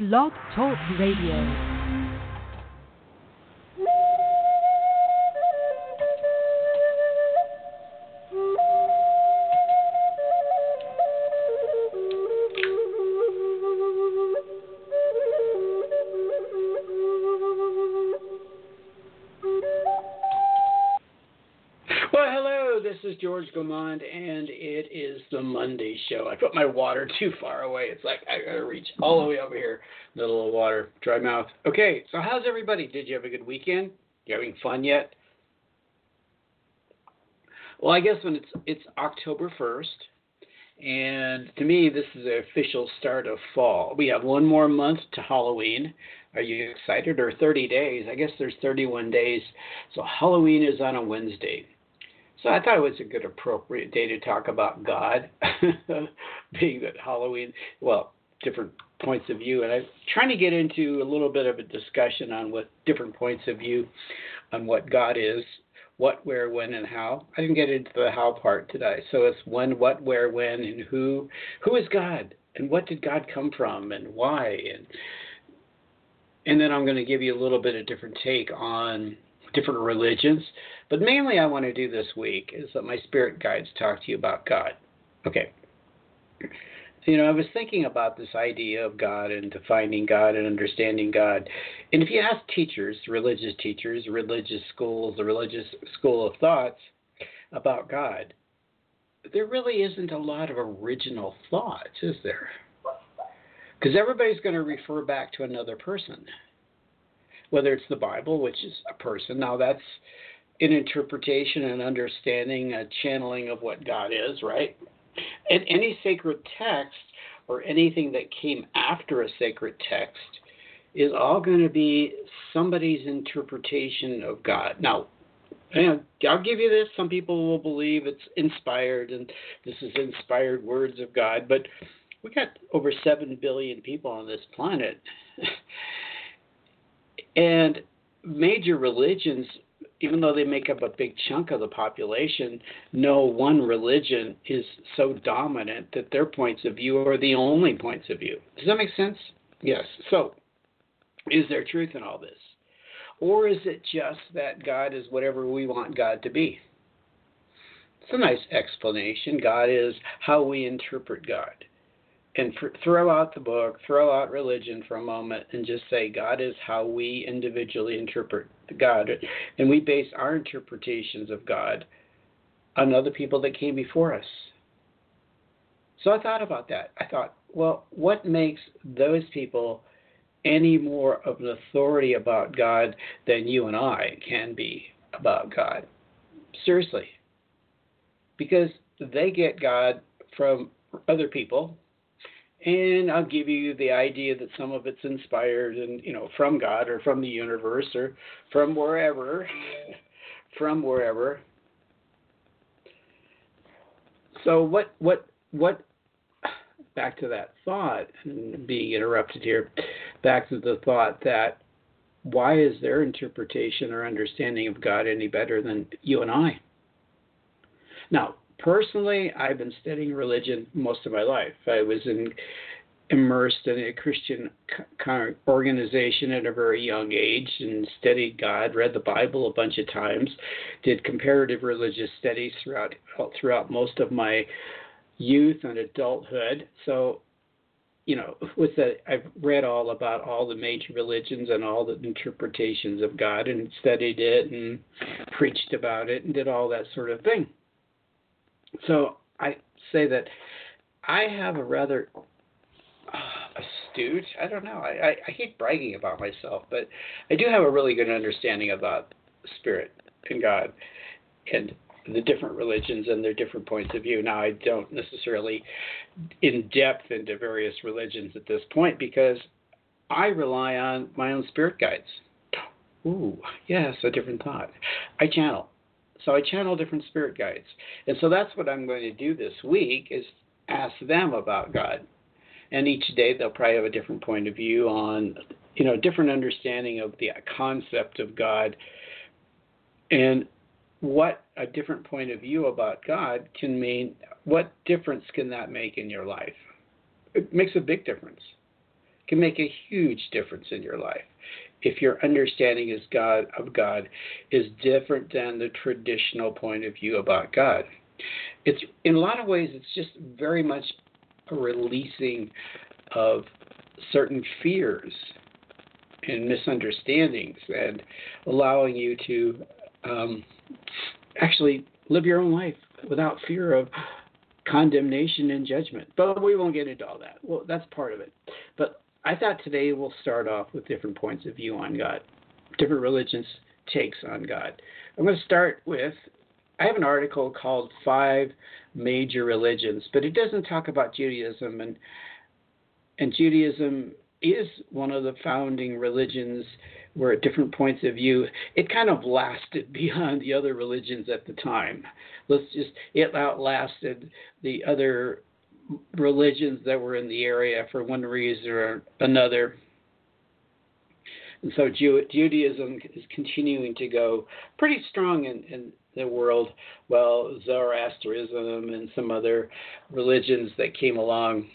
Blog Talk Radio. Monday show. I put my water too far away. It's like I gotta reach all the way over here. Little water, dry mouth. Okay, so how's everybody? Did you have a good weekend? You having fun yet? Well, I guess when it's it's October first, and to me, this is the official start of fall. We have one more month to Halloween. Are you excited? Or 30 days? I guess there's 31 days. So Halloween is on a Wednesday. So I thought it was a good, appropriate day to talk about God, being that Halloween, well, different points of view. And I'm trying to get into a little bit of a discussion on what different points of view on what God is, what, where, when, and how. I didn't get into the how part today. So it's when, what, where, when, and who. Who is God? And what did God come from and why? And and then I'm going to give you a little bit of different take on different religions. But mainly, I want to do this week is that my spirit guides talk to you about God. Okay. You know, I was thinking about this idea of God and defining God and understanding God. And if you ask teachers, religious teachers, religious schools, the religious school of thoughts about God, there really isn't a lot of original thoughts, is there? Because everybody's going to refer back to another person, whether it's the Bible, which is a person. Now, that's an interpretation and understanding, a channeling of what God is, right? And any sacred text or anything that came after a sacred text is all going to be somebody's interpretation of God. Now, I'll give you this. Some people will believe it's inspired and this is inspired words of God, but we got over 7 billion people on this planet. and major religions, even though they make up a big chunk of the population, no one religion is so dominant that their points of view are the only points of view. Does that make sense? Yes. So, is there truth in all this? Or is it just that God is whatever we want God to be? It's a nice explanation. God is how we interpret God and for, throw out the book, throw out religion for a moment, and just say God is how we individually interpret God, and we base our interpretations of God on other people that came before us. So I thought about that. I thought, well, what makes those people any more of an authority about God than you and I can be about God? Seriously. Because they get God from other people, and I'll give you the idea that some of it's inspired and you know from God or from the universe or from wherever, from wherever. So what what what? Back to that thought being interrupted here. Back to the thought that why is their interpretation or understanding of God any better than you and I? Now, personally, I've been studying religion most of my life. I was in, immersed in a Christian organization at a very young age and studied God, read the Bible a bunch of times, did comparative religious studies throughout throughout most of my youth and adulthood. So, you know, with that, I've read all about all the major religions and all the interpretations of God and studied it and preached about it and did all that sort of thing. So I say that I have a rather uh, astute, I don't know, I, I, I hate bragging about myself, but I do have a really good understanding about spirit and God and the different religions and their different points of view. Now, I don't necessarily in depth into various religions at this point because I rely on my own spirit guides. Ooh, yes, a different thought. I channel. So I channel different spirit guides. And so that's what I'm going to do this week is ask them about God. And each day they'll probably have a different point of view on, you know, a different understanding of the concept of God and what a different point of view about God can mean. What difference can that make in your life? It makes a big difference. can make a huge difference in your life if your understanding is God of God is different than the traditional point of view about God. It's in a lot of ways it's just very much a releasing of certain fears and misunderstandings and allowing you to um, actually live your own life without fear of condemnation and judgment. But we won't get into all that. Well, that's part of it. But I thought today we'll start off with different points of view on God, different religions' takes on God. I'm going to start with I have an article called Five Major Religions, but it doesn't talk about Judaism and and Judaism is one of the founding religions where different points of view it kind of lasted beyond the other religions at the time. Let's just it outlasted the other religions that were in the area for one reason or another. And so Jew- Judaism is continuing to go pretty strong in, in the world, while Zoroastrianism and some other religions that came along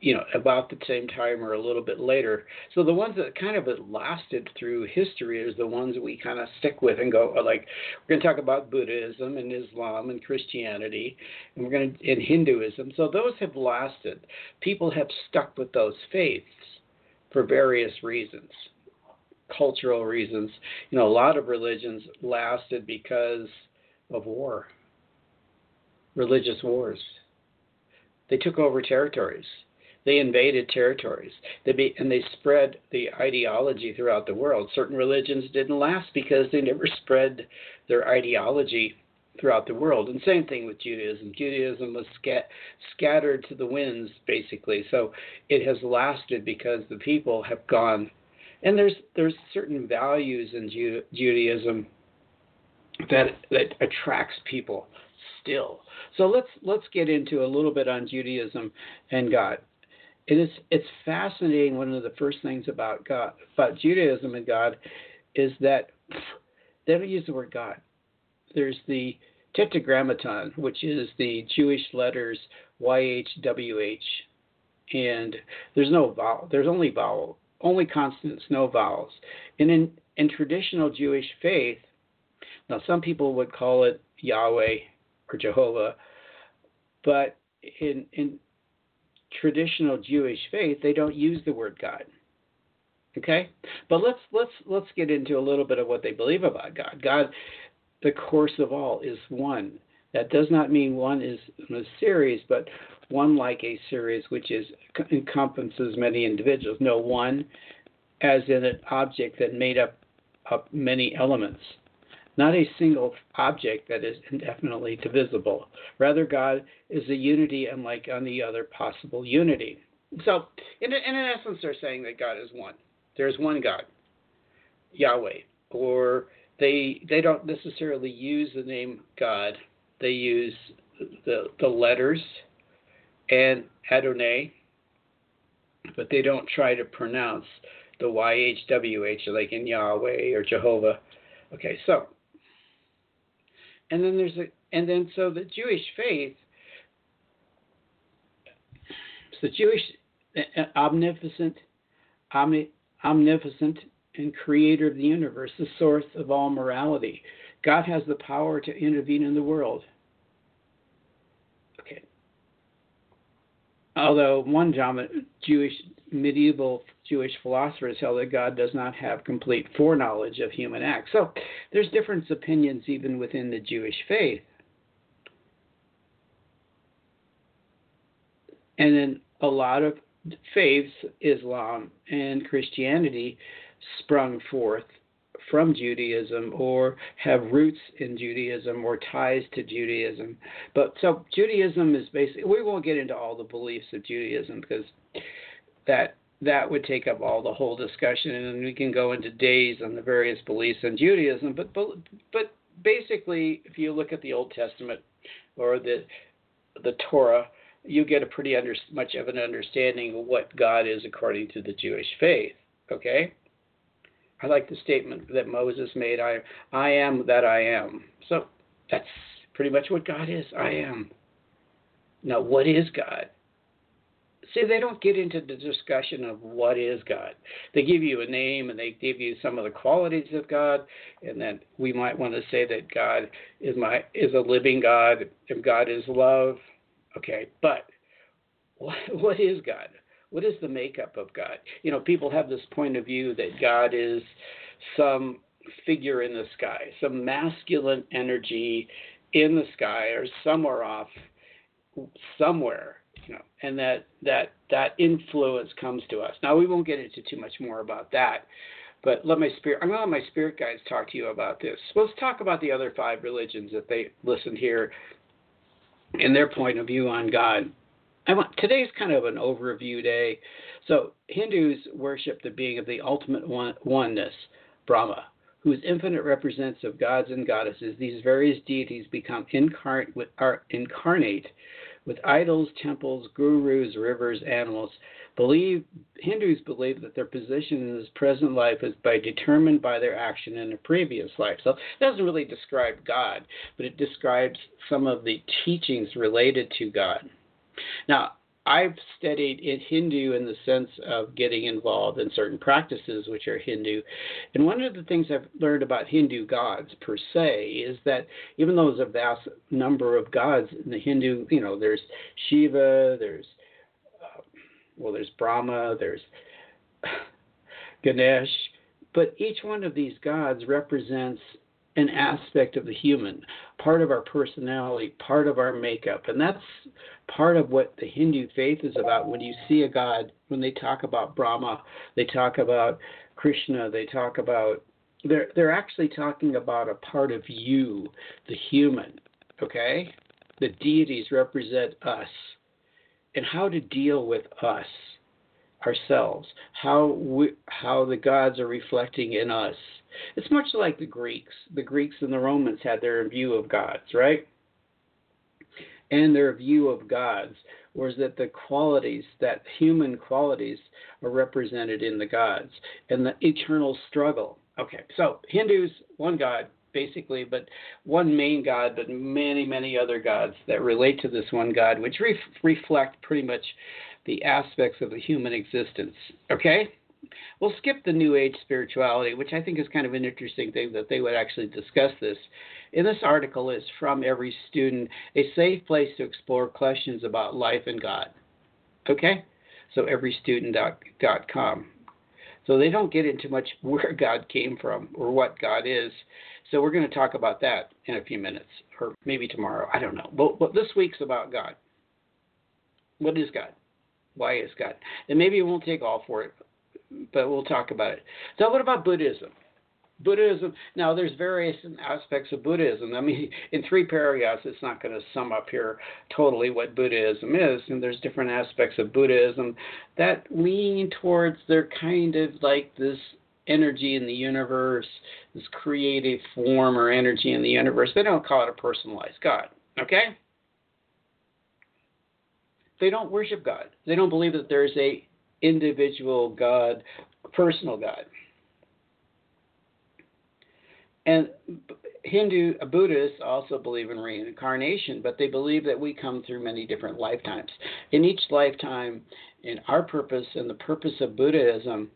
you know, about the same time or a little bit later. So the ones that kind of lasted through history is the ones that we kind of stick with and go like we're going to talk about Buddhism and Islam and Christianity, and we're going to in Hinduism. So those have lasted. People have stuck with those faiths for various reasons, cultural reasons. You know, a lot of religions lasted because of war, religious wars. They took over territories they invaded territories. They be, and they spread the ideology throughout the world. Certain religions didn't last because they never spread their ideology throughout the world. And same thing with Judaism. Judaism was scat- scattered to the winds, basically. So it has lasted because the people have gone. And there's there's certain values in Ju- Judaism that that attracts people still. So let's let's get into a little bit on Judaism and God it is it's fascinating. One of the first things about God, about Judaism and God, is that they don't use the word God. There's the Tetragrammaton, which is the Jewish letters YHWH, and there's no vowel. There's only vowel, only consonants, no vowels. And in in traditional Jewish faith, now some people would call it Yahweh or Jehovah, but in in traditional Jewish faith, they don't use the word God. Okay? But let's let's let's get into a little bit of what they believe about God. God, the course of all, is one. That does not mean one is a series, but one like a series, which is encompasses many individuals. No, one as in an object that made up, up many elements not a single object that is indefinitely divisible. Rather, God is a unity unlike any other possible unity. So, in, in essence, they're saying that God is one. There's one God, Yahweh, or they they don't necessarily use the name God. They use the the letters and Adonai, but they don't try to pronounce the YHWH like in Yahweh or Jehovah. Okay, so and then there's a and then so the Jewish faith, the Jewish omnipotent, omni, omnipotent and creator of the universe, the source of all morality. God has the power to intervene in the world. Okay. Although one Jewish medieval Jewish philosophers held that God does not have complete foreknowledge of human acts. So there's different opinions even within the Jewish faith. And then a lot of faiths, Islam and Christianity, sprung forth from Judaism or have roots in Judaism or ties to Judaism. But so Judaism is basically, we won't get into all the beliefs of Judaism because that that would take up all the whole discussion, and we can go into days on the various beliefs in Judaism. But but but basically, if you look at the Old Testament or the the Torah, you get a pretty under, much of an understanding of what God is according to the Jewish faith. Okay. I like the statement that Moses made. I I am that I am. So that's pretty much what God is. I am. Now, what is God? See, they don't get into the discussion of what is God. They give you a name and they give you some of the qualities of God, and then we might want to say that God is my is a living God, and God is love. Okay, but what, what is God? What is the makeup of God? You know, people have this point of view that God is some figure in the sky, some masculine energy in the sky or somewhere off somewhere and that that that influence comes to us. Now we won't get into too much more about that, but let my spirit. I'm to let my spirit guides talk to you about this. Let's talk about the other five religions that they listened here, and their point of view on God. I want today's kind of an overview day. So Hindus worship the being of the ultimate one, oneness, Brahma, whose infinite represents of gods and goddesses. These various deities become incarnate, are incarnate with idols, temples, gurus, rivers, animals. Believe Hindus believe that their position in this present life is by determined by their action in a previous life. So it doesn't really describe God, but it describes some of the teachings related to God. Now, I've studied in Hindu in the sense of getting involved in certain practices which are Hindu. And one of the things I've learned about Hindu gods per se is that even though there's a vast number of gods in the Hindu, you know, there's Shiva, there's, uh, well, there's Brahma, there's Ganesh, but each one of these gods represents an aspect of the human, part of our personality, part of our makeup. And that's part of what the Hindu faith is about. When you see a God, when they talk about Brahma, they talk about Krishna, they talk about they're they're actually talking about a part of you, the human. Okay? The deities represent us and how to deal with us ourselves, how we, how the gods are reflecting in us. It's much like the Greeks. The Greeks and the Romans had their view of gods, right? And their view of gods was that the qualities, that human qualities, are represented in the gods and the eternal struggle. Okay, so Hindus, one God, basically, but one main God, but many, many other gods that relate to this one God, which ref- reflect pretty much the aspects of the human existence. Okay? We'll skip the New Age spirituality, which I think is kind of an interesting thing that they would actually discuss this. In this article is from every student, a safe place to explore questions about life and God. Okay? So everystudent.com. So they don't get into much where God came from or what God is. So we're going to talk about that in a few minutes, or maybe tomorrow. I don't know. But, but this week's about God. What is God? Why is God? And maybe it won't take all for it, but we'll talk about it. So, what about Buddhism? Buddhism. Now, there's various aspects of Buddhism. I mean, in three paragraphs, it's not going to sum up here totally what Buddhism is. And there's different aspects of Buddhism that lean towards they're kind of like this energy in the universe, this creative form or energy in the universe. They don't call it a personalized God. Okay? They don't worship God. They don't believe that there's a individual God, personal God. And Hindu Buddhists also believe in reincarnation, but they believe that we come through many different lifetimes. In each lifetime, in our purpose and the purpose of Buddhism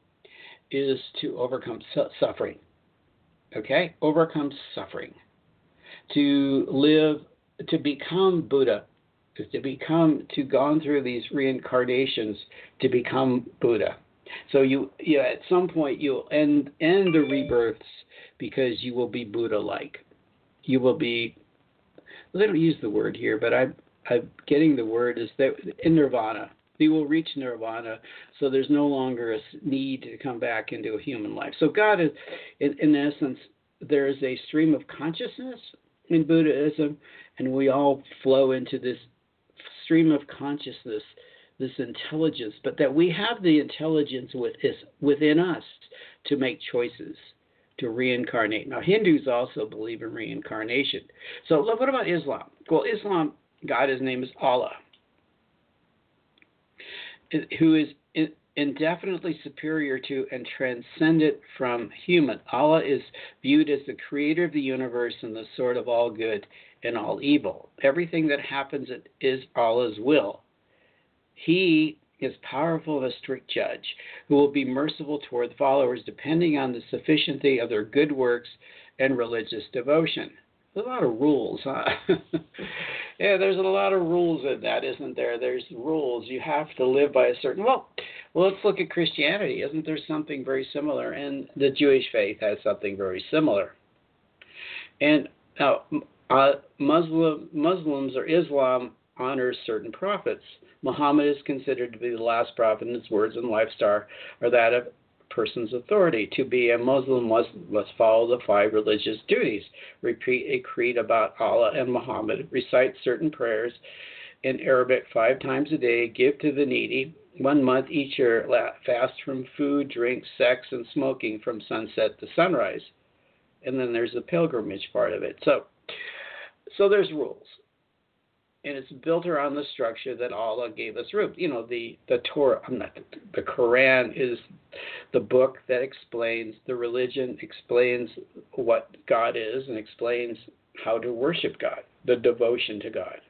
is to overcome su- suffering. Okay? Overcome suffering. To live, to become Buddha is to become to gone through these reincarnations to become Buddha. So you, you at some point you'll end end the rebirths because you will be Buddha like. You will be they don't use the word here, but I I'm getting the word is that in nirvana. You will reach nirvana, so there's no longer a need to come back into a human life. So God is, in, in essence, there is a stream of consciousness in Buddhism, and we all flow into this stream of consciousness, this intelligence, but that we have the intelligence within us to make choices to reincarnate. Now, Hindus also believe in reincarnation. So, what about Islam? Well, Islam, God, his name is Allah, who is indefinitely superior to and transcendent from human. Allah is viewed as the creator of the universe and the source of all good and all evil. Everything that happens is Allah's will. He is powerful and a strict judge, who will be merciful toward followers depending on the sufficiency of their good works and religious devotion. There's a lot of rules, huh? yeah, there's a lot of rules in that, isn't there? There's rules. You have to live by a certain. Well, well, let's look at Christianity. Isn't there something very similar? And the Jewish faith has something very similar. And now, uh, Uh, Muslim Muslims or Islam honors certain prophets. Muhammad is considered to be the last prophet, and his words and lifestyle are that of a person's authority. To be a Muslim must, must follow the five religious duties, repeat a creed about Allah and Muhammad, recite certain prayers in Arabic five times a day, give to the needy, one month each year, fast from food, drink, sex, and smoking from sunset to sunrise. And then there's the pilgrimage part of it. So, so there's rules and it's built around the structure that Allah gave us root. You know, the the Torah, I'm not the Quran is the book that explains the religion, explains what God is, and explains how to worship God, the devotion to God.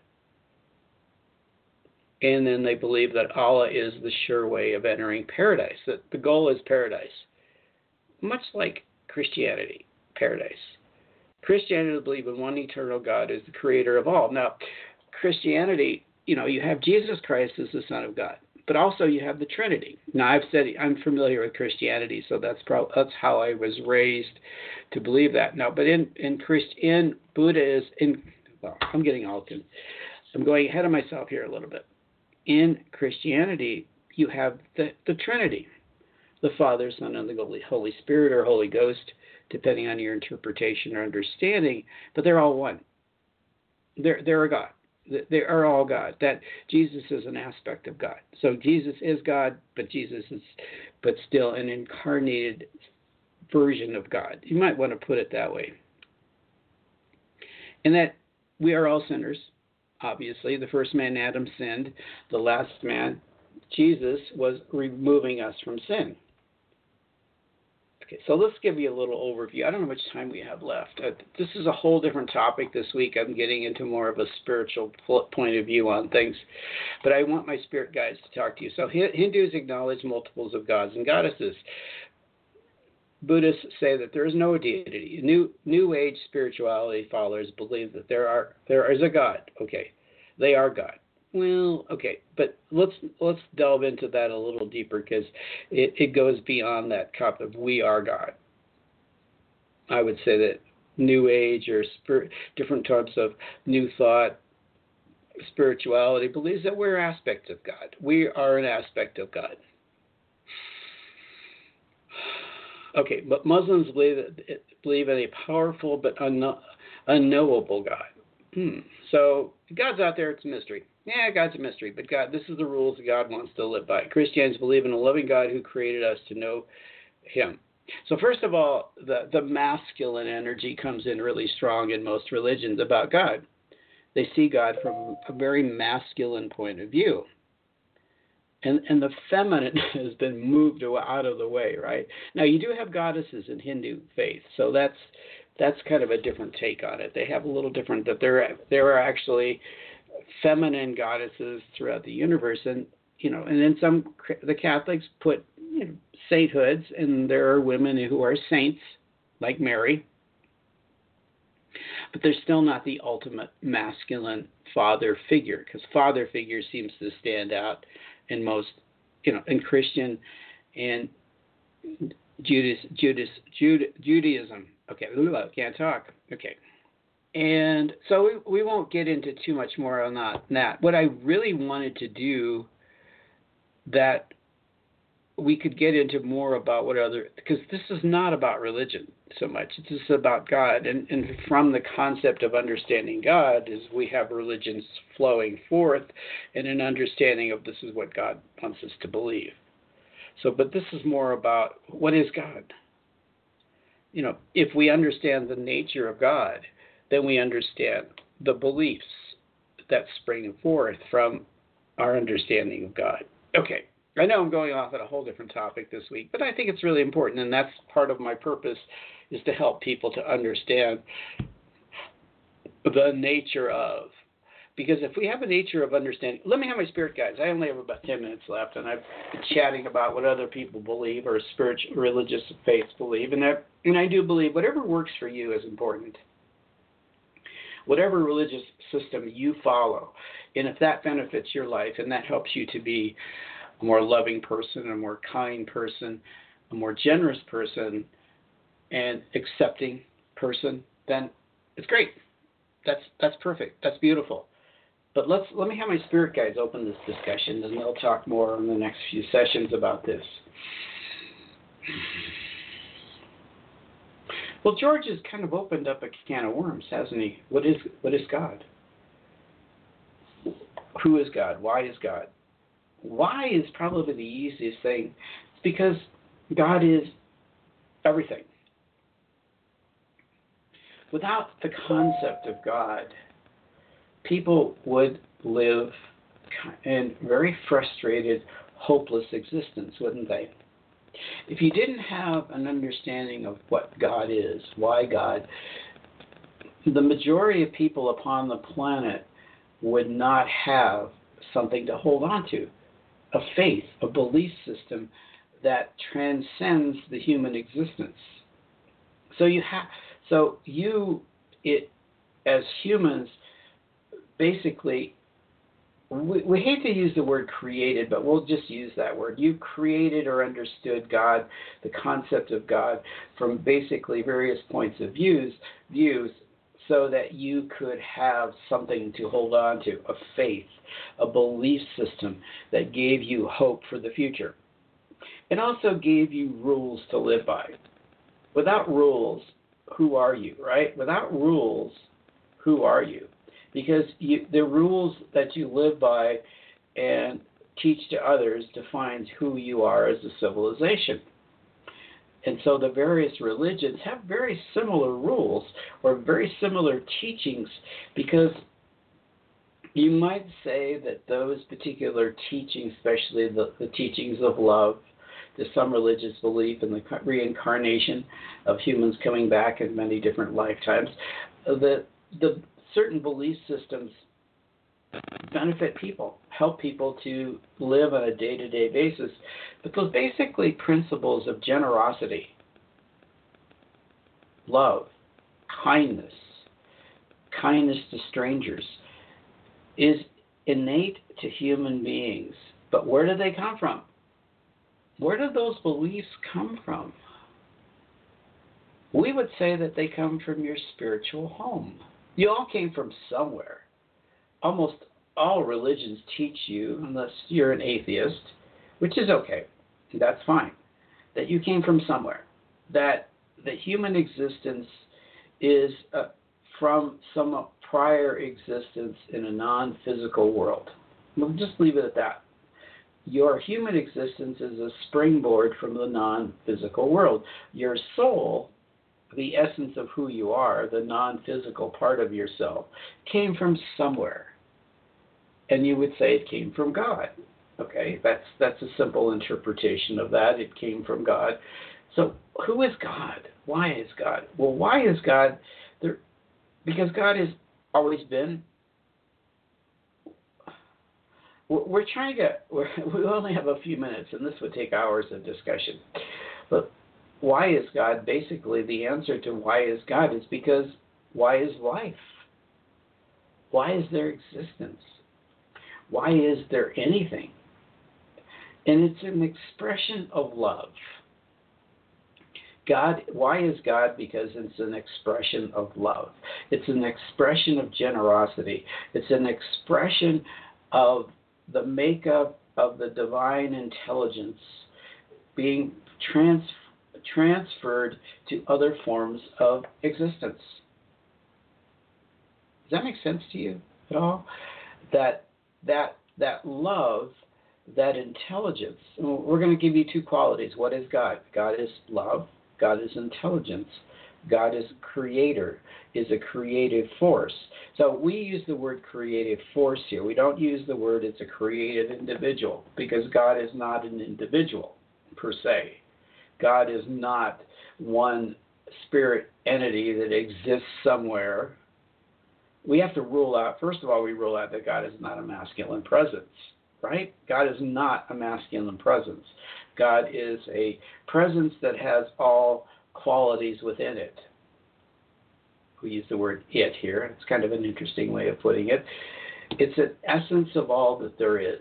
And then they believe that Allah is the sure way of entering paradise. That the goal is paradise, much like Christianity, paradise. Christianity believes in one eternal God as the creator of all. Now, Christianity, you know, you have Jesus Christ as the Son of God, but also you have the Trinity. Now, I've said I'm familiar with Christianity, so that's pro- that's how I was raised to believe that. Now, but in in Christ in Buddha is in well, I'm getting all I'm going ahead of myself here a little bit. In Christianity, you have the, the Trinity, the Father, Son, and the Holy Spirit or Holy Ghost, depending on your interpretation or understanding, but they're all one. They're they're a God they are all God. That Jesus is an aspect of God. So Jesus is God, but Jesus is, but still an incarnated version of God. You might want to put it that way. And that we are all sinners. Obviously, the first man Adam sinned. The last man, Jesus, was removing us from sin. Okay, so let's give you a little overview. I don't know how much time we have left. Uh, this is a whole different topic this week. I'm getting into more of a spiritual point of view on things, but I want my spirit guides to talk to you. So Hindus acknowledge multiples of gods and goddesses. Buddhists say that there is no deity. New New Age spirituality followers believe that there are there is a God. Okay, they are God. Well, okay, but let's let's delve into that a little deeper because it, it goes beyond that cup of we are God. I would say that New Age or spirit, different types of New Thought spirituality believes that we're aspects of God. We are an aspect of God. Okay, but Muslims believe believe in a powerful but unknow, unknowable God. Hmm. So God's out there; it's a mystery. Yeah, God's a mystery, but God, this is the rules that God wants to live by. Christians believe in a loving God who created us to know Him. So first of all, the the masculine energy comes in really strong in most religions about God. They see God from a very masculine point of view. And, and the feminine has been moved out of the way, right? Now you do have goddesses in Hindu faith, so that's that's kind of a different take on it. They have a little different that there there are actually feminine goddesses throughout the universe, and you know, and then some the Catholics put you know, sainthoods, and there are women who are saints like Mary, but they're still not the ultimate masculine father figure because father figure seems to stand out in most, you know, in Christian and Judas, Judas, Jude, Judaism. Okay, can't talk. Okay. And so we, we won't get into too much more on that, that. What I really wanted to do that we could get into more about what other because this is not about religion so much. It's just about god. And, and from the concept of understanding god is we have religions flowing forth and an understanding of this is what god wants us to believe. So but this is more about what is god? You know if we understand the nature of god then we understand the beliefs that spring forth from our understanding of God. Okay, I know I'm going off at a whole different topic this week, but I think it's really important, and that's part of my purpose is to help people to understand the nature of Because if we have a nature of understanding, let me have my spirit guides. I only have about 10 minutes left, and I've been chatting about what other people believe or spiritual, religious faiths believe. And, that, and I do believe whatever works for you is important. Whatever religious system you follow, and if that benefits your life and that helps you to be a more loving person, a more kind person, a more generous person, and accepting person, then it's great. That's that's perfect. That's beautiful. But let's let me have my spirit guides open this discussion, and they'll talk more in the next few sessions about this. Well, George has kind of opened up a can of worms, hasn't he? What is what is God? Who is God? Why is God? Why is probably the easiest thing. It's because God is everything. Without the concept of God, people would live in very frustrated, hopeless existence, wouldn't they? If you didn't have an understanding of what God is, why God, the majority of people upon the planet would not have something to hold on to a faith, a belief system that transcends the human existence. So you have so you it as humans basically we, we hate to use the word created, but we'll just use that word. You created or understood God, the concept of God, from basically various points of views, views, so that you could have something to hold on to, a faith, a belief system that gave you hope for the future. It also gave you rules to live by. Without rules, who are you, right? Without rules, who are you? Because you, the rules that you live by and teach to others defines who you are as a civilization. And so the various religions have very similar rules or very similar teachings because you might say that those particular teachings, especially the, the teachings of love, there's some religious belief in the reincarnation of humans coming back in many different lifetimes. The the certain belief systems benefit people, help people to live on a day to day basis. But those basically principles of generosity, love, kindness, kindness to strangers is innate to human beings. But where do they come from? Where do those beliefs come from? We would say that they come from your spiritual home. You all came from somewhere. Almost all religions teach you, unless you're an atheist, which is okay, that's fine, that you came from somewhere. That the human existence is uh, from some prior existence in a non physical world. We'll just leave it at that. Your human existence is a springboard from the non physical world. Your soul the essence of who you are, the non physical part of yourself, came from somewhere. And you would say it came from God. Okay, that's that's a simple interpretation of that. It came from God. So who is God? Why is God? Well, why is God there? Because God has always been. We're trying to. We're, we only have a few minutes, and this would take hours of discussion. But why is God? Basically, the answer to why is God is because why is life? Why is there existence? Why is there anything? And it's an expression of love. God, why is God? Because it's an expression of love. It's an expression of generosity. It's an expression of the makeup of the divine intelligence being transformed transferred to other forms of existence. Does that make sense to you at all? That that that love, that intelligence. We're going to give you two qualities. What is God? God is love. God is intelligence. God is creator, is a creative force. So we use the word creative force here. We don't use the word it's a creative individual because God is not an individual per se. God is not one spirit entity that exists somewhere we have to rule out, first of all, we rule out that God is not a masculine presence, right? God is not a masculine presence. God is a presence that has all qualities within it. We use the word it here. It's kind of an interesting way of putting it. It's an essence of all that there is.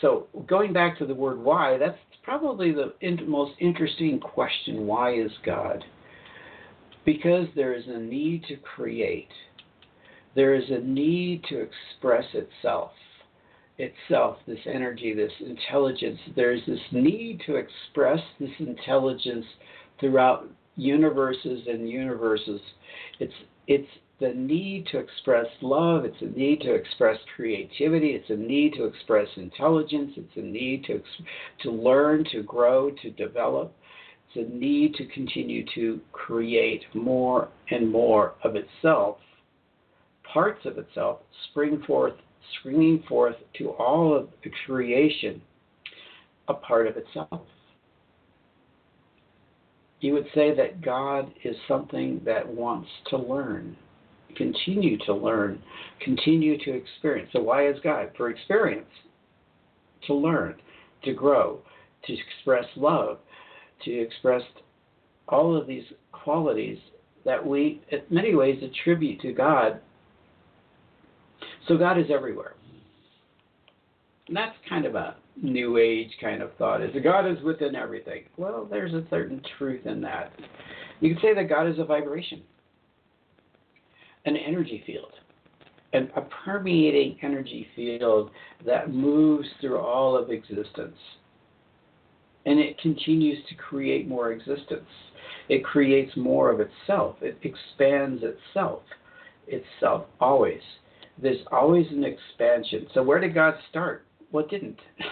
So, going back to the word why, that's probably the most interesting question. Why is God? Because there is a need to create, there is a need to express itself. Itself, this energy, this intelligence, there's this need to express this intelligence throughout universes and universes. It's it's the need to express love, it's a need to express creativity, it's a need to express intelligence, it's a need to to learn, to grow, to develop. It's a need to continue to create more and more of itself, parts of itself, spring forth, springing forth to all of the creation, a part of itself you would say that God is something that wants to learn, continue to learn, continue to experience. So, why is God? For experience, to learn, to grow, to express love, to express all of these qualities that we, in many ways, attribute to God. So, God is everywhere. And that's kind of a new age kind of thought is that God is within everything. Well, there's a certain truth in that. You could say that God is a vibration, an energy field, and a permeating energy field that moves through all of existence. And it continues to create more existence. It creates more of itself. It expands itself. Itself always. There's always an expansion. So where did God start? What didn't?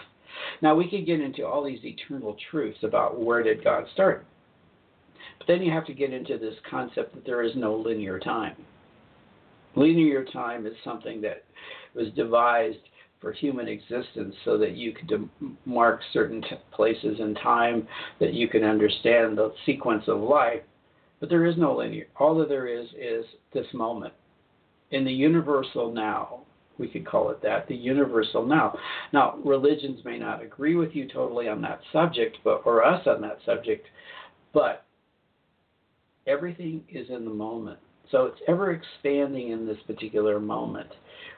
Now we could get into all these eternal truths about where did God start. But then you have to get into this concept that there is no linear time. Linear time is something that was devised for human existence so that you could mark certain t- places in time, that you can understand the sequence of life. But there is no linear. All that there is is this moment. In the universal now, we could call it that, the universal now. Now, religions may not agree with you totally on that subject, but or us on that subject, but everything is in the moment. So it's ever expanding in this particular moment.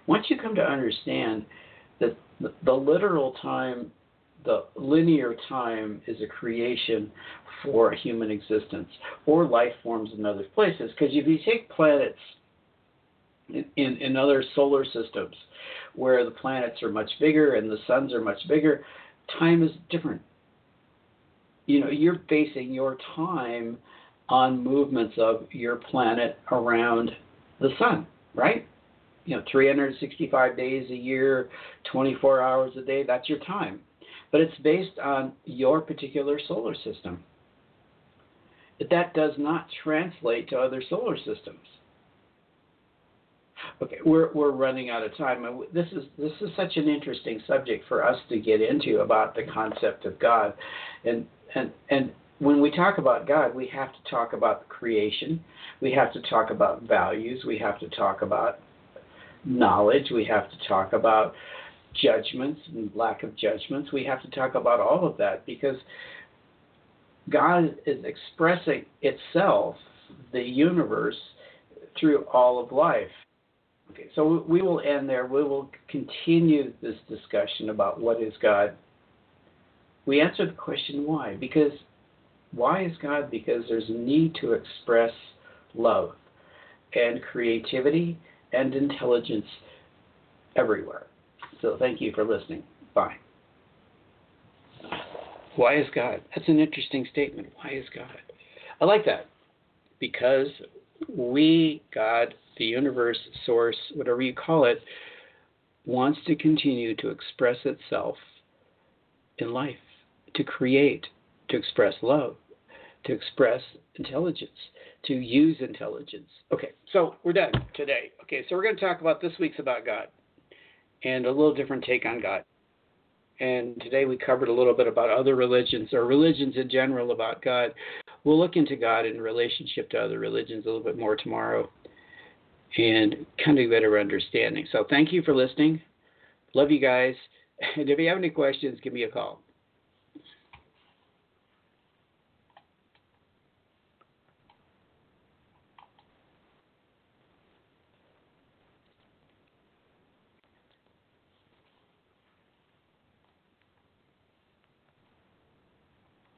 Once you come to understand that the, literal time, the linear time is a creation for human existence or life forms in other places. Because if you take planets in, in other solar systems where the planets are much bigger and the suns are much bigger, time is different. You know, you're basing your time on movements of your planet around the sun, right? You know, 365 days a year, 24 hours a day, that's your time. But it's based on your particular solar system. That does not translate to other solar systems. Okay, we're we're running out of time. This is this is such an interesting subject for us to get into about the concept of God, and and and when we talk about God, we have to talk about creation, we have to talk about values, we have to talk about knowledge, we have to talk about judgments and lack of judgments. We have to talk about all of that because God is expressing itself, the universe, through all of life. Okay, so we will end there. We will continue this discussion about what is God. We answer the question why. Because why is God? Because there's a need to express love and creativity and intelligence everywhere. So thank you for listening. Bye. Why is God? That's an interesting statement. Why is God? I like that. Because we, God, the universe, source, whatever you call it, wants to continue to express itself in life, to create, to express love, to express intelligence, to use intelligence. Okay, so we're done today. Okay, so we're going to talk about this week's about God and a little different take on God. And today we covered a little bit about other religions or religions in general about God. we'll look into God in relationship to other religions a little bit more tomorrow and kind of better understanding. So thank you for listening. Love you guys. And if you have any questions, give me a call.